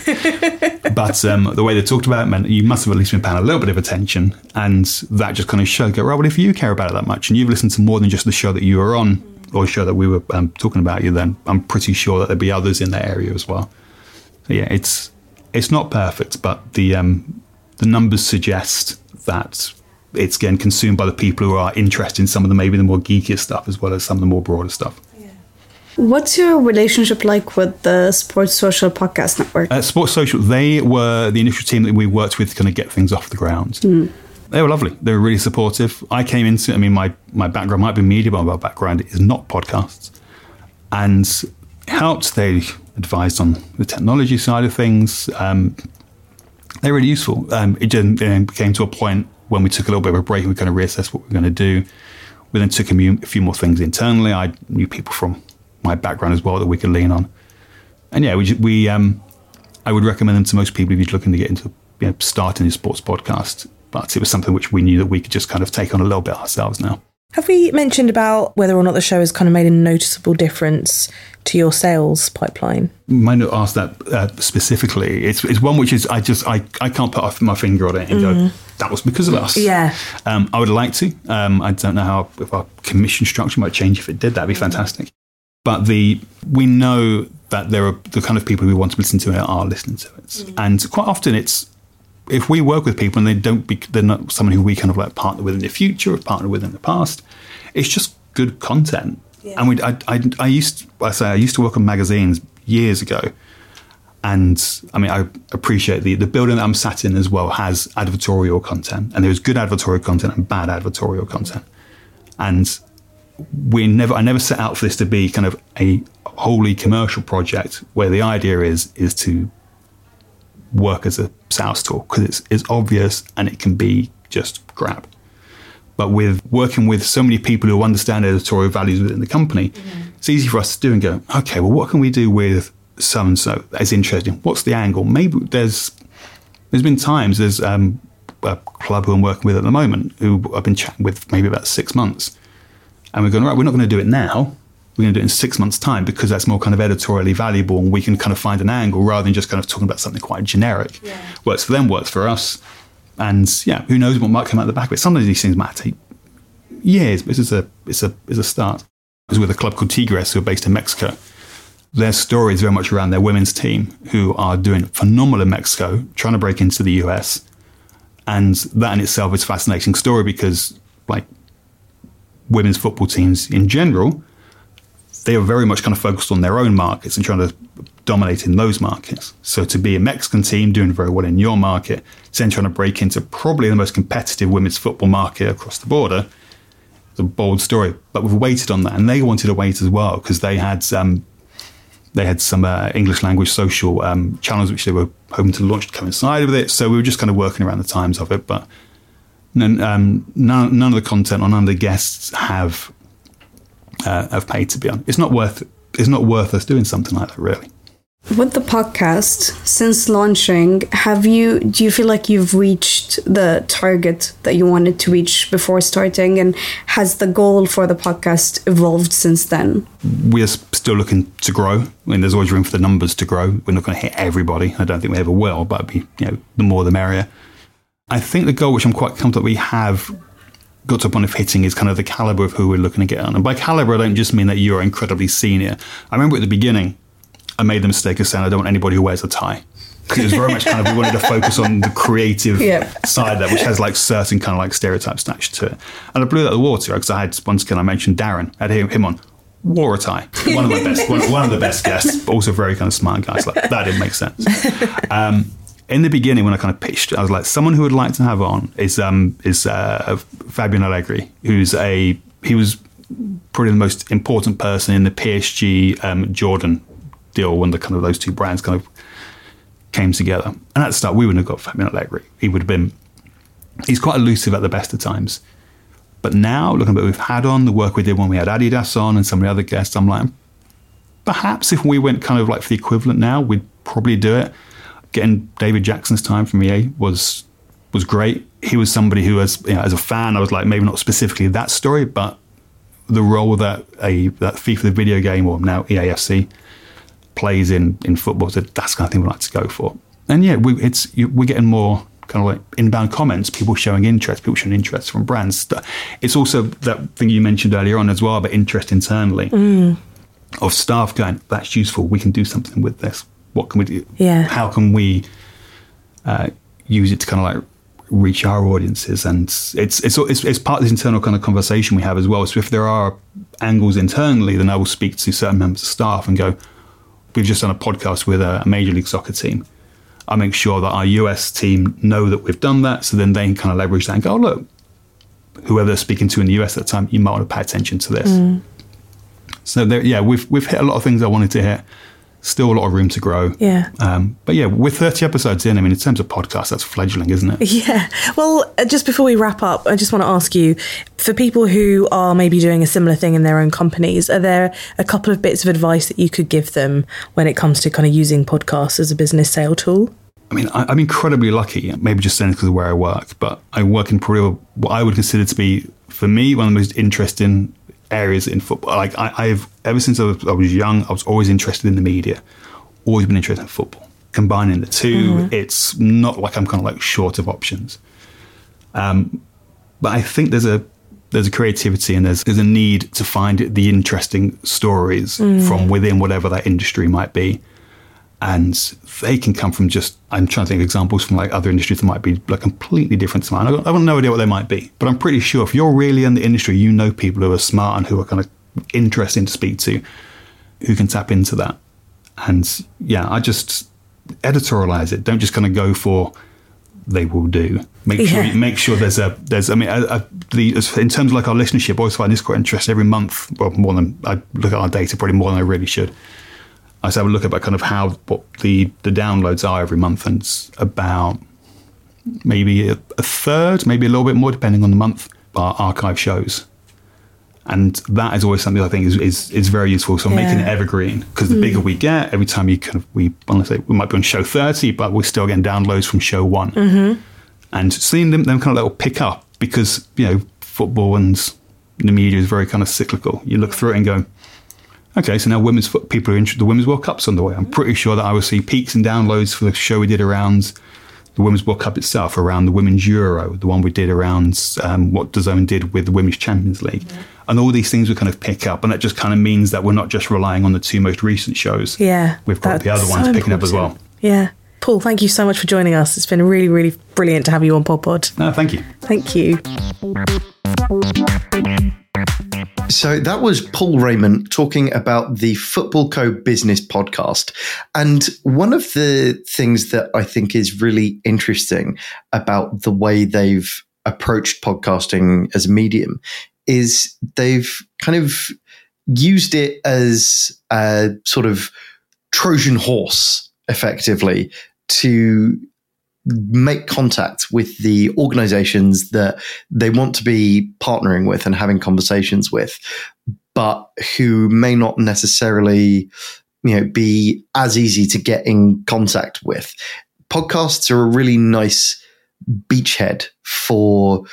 [LAUGHS] but um, the way they talked about it meant you must have at least been paying a little bit of attention, and that just kind of showed. Go right. Well, if you care about it that much, and you've listened to more than just the show that you were on, or the show that we were um, talking about you, then I'm pretty sure that there'd be others in that area as well. So yeah, it's it's not perfect, but the um, the numbers suggest that it's getting consumed by the people who are interested in some of the maybe the more geekier stuff as well as some of the more broader stuff. What's your relationship like with the Sports Social Podcast Network? Uh, Sports Social, they were the initial team that we worked with to kind of get things off the ground. Mm. They were lovely. They were really supportive. I came into, I mean, my, my background might be media, but my background is not podcasts. And helped. They advised on the technology side of things. Um, they're really useful. Um, it then came to a point when we took a little bit of a break and we kind of reassessed what we are going to do. We then took a, a, few more things internally. I knew people from my background as well that we could lean on. And yeah, we, we um, I would recommend them to most people if you're looking to get into you know, starting a sports podcast. But it was something which we knew that we could just kind of take on a little bit ourselves now. Have we mentioned about whether or not the show has kind of made a noticeable difference to your sales pipeline? Might not ask that uh, specifically. It's, it's one which is I just I, I can't put my finger on it and mm. go that was because of us. Yeah. Um, I would like to. Um, I don't know how if our commission structure might change if it did. That'd be fantastic. But the we know that there are the kind of people who want to listen to it are listening to it, mm. and quite often it's if we work with people and they don't be, they're not someone who we kind of like partner with in the future or partner with in the past, it's just good content. Yeah. And we, I, I, I used, I say, I used to work on magazines years ago, and I mean, I appreciate the the building that I'm sat in as well has advertorial content, and there's good advertorial content and bad advertorial content, and we never, I never set out for this to be kind of a wholly commercial project where the idea is is to work as a sales tool because it's, it's obvious and it can be just crap. But with working with so many people who understand editorial values within the company, mm-hmm. it's easy for us to do and go, okay, well, what can we do with so and so that's interesting? What's the angle? Maybe there's there's been times there's um, a club who I'm working with at the moment who I've been chatting with maybe about six months, and we're going right. We're not going to do it now we're going to do it in six months' time because that's more kind of editorially valuable and we can kind of find an angle rather than just kind of talking about something quite generic. Yeah. Works for them, works for us. And yeah, who knows what might come out the back of it. Sometimes these things might take years, but it's a it's a it's a start. I was with a club called Tigres, who are based in Mexico. Their story is very much around their women's team, who are doing phenomenal in Mexico, trying to break into the US, and that in itself is a fascinating story because, like women's football teams in general, they are very much kind of focused on their own markets and trying to dominate in those markets. So to be a Mexican team doing very well in your market, then trying to break into probably the most competitive women's football market across the border, it's a bold story. But we've waited on that, and they wanted to wait as well because they had um, they had some uh, English language social um, channels which they were hoping to launch to coincide with it. So we were just kind of working around the times of it, but. None, um, none, none of the content or none of the guests have uh, have paid to be on. It's not worth it's not worth us doing something like that, really. With the podcast, since launching, have you do you feel like you've reached the target that you wanted to reach before starting, and has the goal for the podcast evolved since then? We are still looking to grow. I mean, there's always room for the numbers to grow. We're not going to hit everybody. I don't think we ever will, but be you know the more the merrier. I think the goal, which I'm quite comfortable we have got to a point of hitting, is kind of the caliber of who we're looking to get on. And by caliber, I don't just mean that you're incredibly senior. I remember at the beginning, I made the mistake of saying I don't want anybody who wears a tie. Because it was very much kind of we wanted to focus on the creative [LAUGHS] Yeah. side there, which has like certain kind of like stereotypes attached to it. And I blew that out the water because I had once again I mentioned Darren, I had him, him on. Wore a tie. One of the best, one, one of the best guests, but also very kind of smart guys. Like that didn't make sense. Um, in the beginning, when I kind of pitched, I was like, someone who would like to have on is um, is uh, Fabien Allègre, who's a he was probably the most important person in the PSG um, Jordan deal when the kind of those two brands kind of came together. And at the start, we wouldn't have got Fabien Allègre. He would have been he's quite elusive at the best of times. But now, looking at what we've had on, the work we did when we had Adidas on and some of the other guests, I'm like, perhaps if we went kind of like for the equivalent now, we'd probably do it. Getting David Jackson's time from EA was was great. He was somebody who, as you know, as a fan, I was like maybe not specifically that story, but the role that a that FIFA the video game or now EAFC plays in in football, so that's the kind of thing we like to go for. And yeah, we, it's you, we're getting more kind of like inbound comments, people showing interest, people showing interest from brands. It's also that thing you mentioned earlier on as well but interest internally mm. of staff going, that's useful. We can do something with this. What can we do? Yeah. How can we uh, use it to kind of like reach our audiences? And it's, it's it's it's part of this internal kind of conversation we have as well. So if there are angles internally, then I will speak to certain members of staff and go, we've just done a podcast with a, a major league soccer team. I make sure that our US team know that we've done that, so then they can kind of leverage that and go, oh, look, whoever they're speaking to in the US at the time, you might want to pay attention to this. So there, yeah, we've we've hit a lot of things I wanted to hit. Still a lot of room to grow. Yeah. Um, but yeah, we're 30 episodes in. I mean, in terms of podcasts, that's fledgling, isn't it? [LAUGHS] Yeah. Well, uh, just before we wrap up, I just want to ask you for people who are maybe doing a similar thing in their own companies, are there a couple of bits of advice that you could give them when it comes to kind of using podcasts as a business sale tool? I mean, I, I'm incredibly lucky, maybe just saying because of where I work, but I work in probably what I would consider to be, for me, one of the most interesting areas in football. Like, I, I've, ever since I was, I was young, I was always interested in the media, always been interested in football. Combining the 2 it's not like I'm kind of like short of options. Um, but I think there's a there's a creativity and there's there's a need to find the interesting stories from within whatever that industry might be and they can come from just I'm trying to think of examples from like other industries that might be like completely different to mine. I've got, no idea what they might be, but I'm pretty sure if you're really in the industry, you know people who are smart and who are kind of interesting to speak to, who can tap into that. And yeah, I just editorialize it. Don't just kind of go for they will do. Make sure Yeah. make sure there's a there's I mean I, I, the in terms of like our listenership, I always find this quite interesting. Every month, well more than I look at our data probably more than I really should. I just have a look at kind of how what the the downloads are every month, and it's about maybe a, a third, maybe a little bit more, depending on the month, are archive shows. And that is always something I think is, is, is very useful. So making it evergreen because the bigger mm. we get, every time you kind of we want to say we might be on show thirty, but we're still getting downloads from show one, mm-hmm. and seeing them them kind of little pick up because you know football and the media is very kind of cyclical. You look through it and go, okay, so now women's foot people are interested. The Women's World Cup's on the way. I'm pretty sure that I will see peaks and downloads for the show we did around the Women's World Cup itself, around the Women's Euro, the one we did around um, what DAZN did with the Women's Champions League. And all these things we kind of pick up. And that just kind of means that we're not just relying on the two most recent shows. Yeah. We've got the other so ones picking up as well. Yeah. Paul, thank you so much for joining us. It's been really, really brilliant to have you on Pod Pod. No, thank you. Thank you. So that was Paul Rayment talking about the Footballco business podcast. And one of the things that I think is really interesting about the way they've approached podcasting as a medium is they've kind of used it as a sort of Trojan horse, effectively, to make contact with the organizations that they want to be partnering with and having conversations with, but who may not necessarily, you know, be as easy to get in contact with. Podcasts are a really nice beachhead for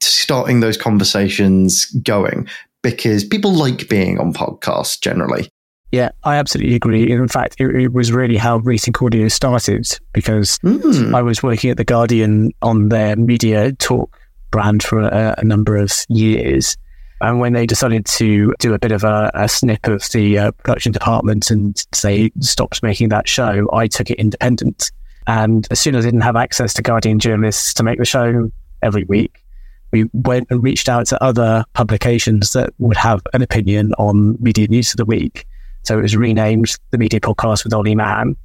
starting those conversations going because people like being on podcasts generally. Yeah, I absolutely agree. In fact, it, it was really how Rethink Audio started because Mm. I was working at The Guardian on their media talk brand for a, a number of years. And when they decided to do a bit of a, a snip of the uh, production department and say stopped making that show, I took it independent. And as soon as I didn't have access to Guardian journalists to make the show every week, we went and reached out to other publications that would have an opinion on media news of the week. So it was renamed the Media Podcast with Ollie Mann.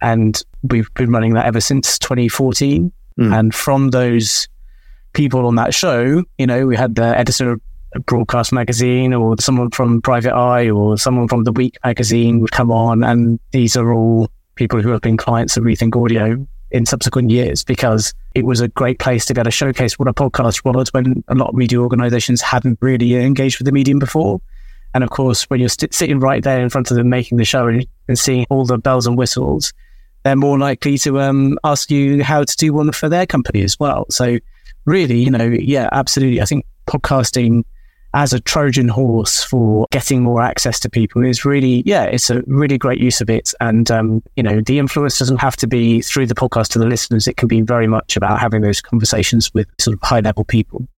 And we've been running that ever since 2014. Mm. And from those people on that show, you know, we had the editor of Broadcast Magazine or someone from Private Eye or someone from The Week magazine would come on. And these are all people who have been clients of Rethink Audio in subsequent years because it was a great place to be able to showcase what a podcast was when a lot of media organizations hadn't really engaged with the medium before. And of course, when you're st- sitting right there in front of them making the show and, and seeing all the bells and whistles, they're more likely to um, ask you how to do one for their company as well. So, really, you know, yeah, absolutely. I think podcasting as a Trojan horse for getting more access to people is really, yeah, it's a really great use of it. And, um, you know, the influence doesn't have to be through the podcast to the listeners. It can be very much about having those conversations with sort of high level people.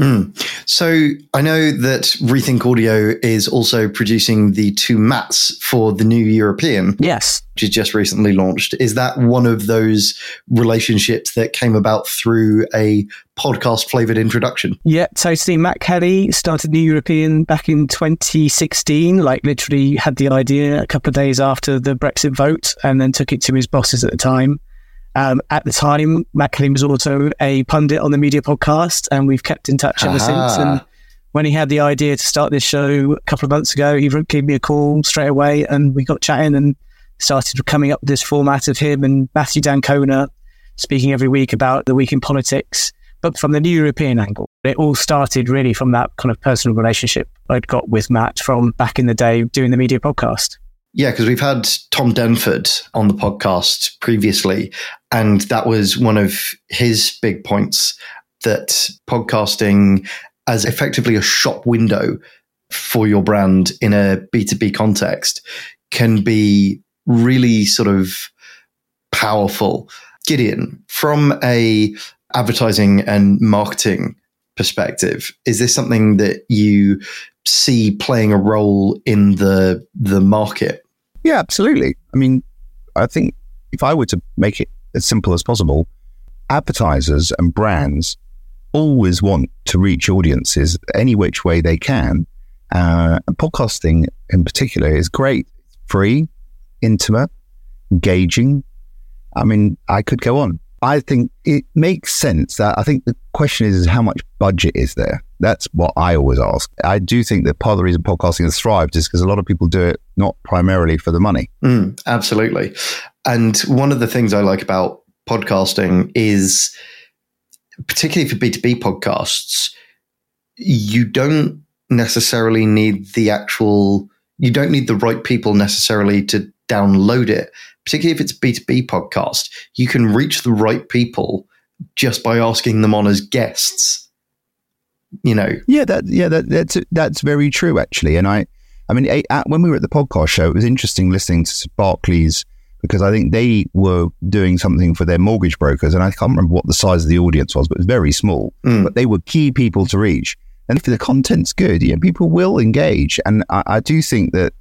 Mm. So I know that Rethink Audio is also producing the Two Matts for the new European, Yes. which is just recently launched. Is that one of those relationships that came about through a podcast flavored introduction? Yeah, totally. Matt Kelly started New European back in 2016, like literally had the idea a couple of days after the Brexit vote and then took it to his bosses at the time. Um, at the time, Matt Kelly was also a pundit on the media podcast, and we've kept in touch ever since. And when he had the idea to start this show a couple of months ago, he gave me a call straight away, and we got chatting and started coming up with this format of him and Matthew d'Ancona speaking every week about the week in politics, but from the new European angle. It all started really from that kind of personal relationship I'd got with Matt from back in the day doing the media podcast. Yeah, because we've had Tom Denford on the podcast previously, and that was one of his big points that podcasting as effectively a shop window for your brand in a B2B context can be really sort of powerful. Gideon, from a advertising and marketing perspective, is this something that you see playing a role in the the market? Yeah, absolutely. I mean, I think if I were to make it as simple as possible, advertisers and brands always want to reach audiences any which way they can. Uh, and podcasting in particular is great, free, intimate, engaging. I mean, I could go on. I think it makes sense that I think the question is, is how much budget is there? That's what I always ask. I do think that part of the reason podcasting has thrived is because a lot of people do it not primarily for the money. Mm, absolutely. And one of the things I like about podcasting is, particularly for B2B podcasts, you don't necessarily need the actual, you don't need the right people necessarily to download it. Particularly if it's a B2B podcast, you can reach the right people just by asking them on as guests. You know, Yeah, that yeah that that's that's very true actually. And I, I mean, at, when we were at the podcast show, it was interesting listening to Barclays because I think they were doing something for their mortgage brokers. And I can't remember what the size of the audience was, but it was very small. Mm. But they were key people to reach. And if the content's good, you know, people will engage. And I, I do think that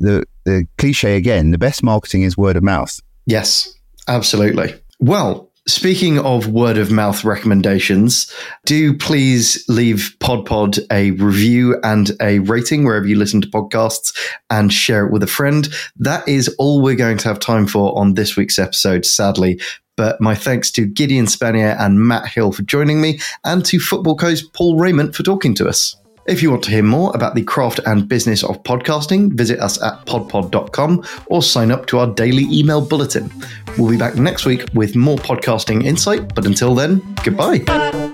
the, the cliche again, the best marketing is word of mouth. Yes, absolutely. Well, Speaking of word of mouth recommendations, do please leave PodPod a review and a rating wherever you listen to podcasts and share it with a friend. That is all we're going to have time for on this week's episode, sadly. But my thanks to Gideon Spanier and Matt Hill for joining me and to Footballco's Paul Rayment for talking to us. If you want to hear more about the craft and business of podcasting, visit us at podpod.com or sign up to our daily email bulletin. We'll be back next week with more podcasting insight, but until then, goodbye.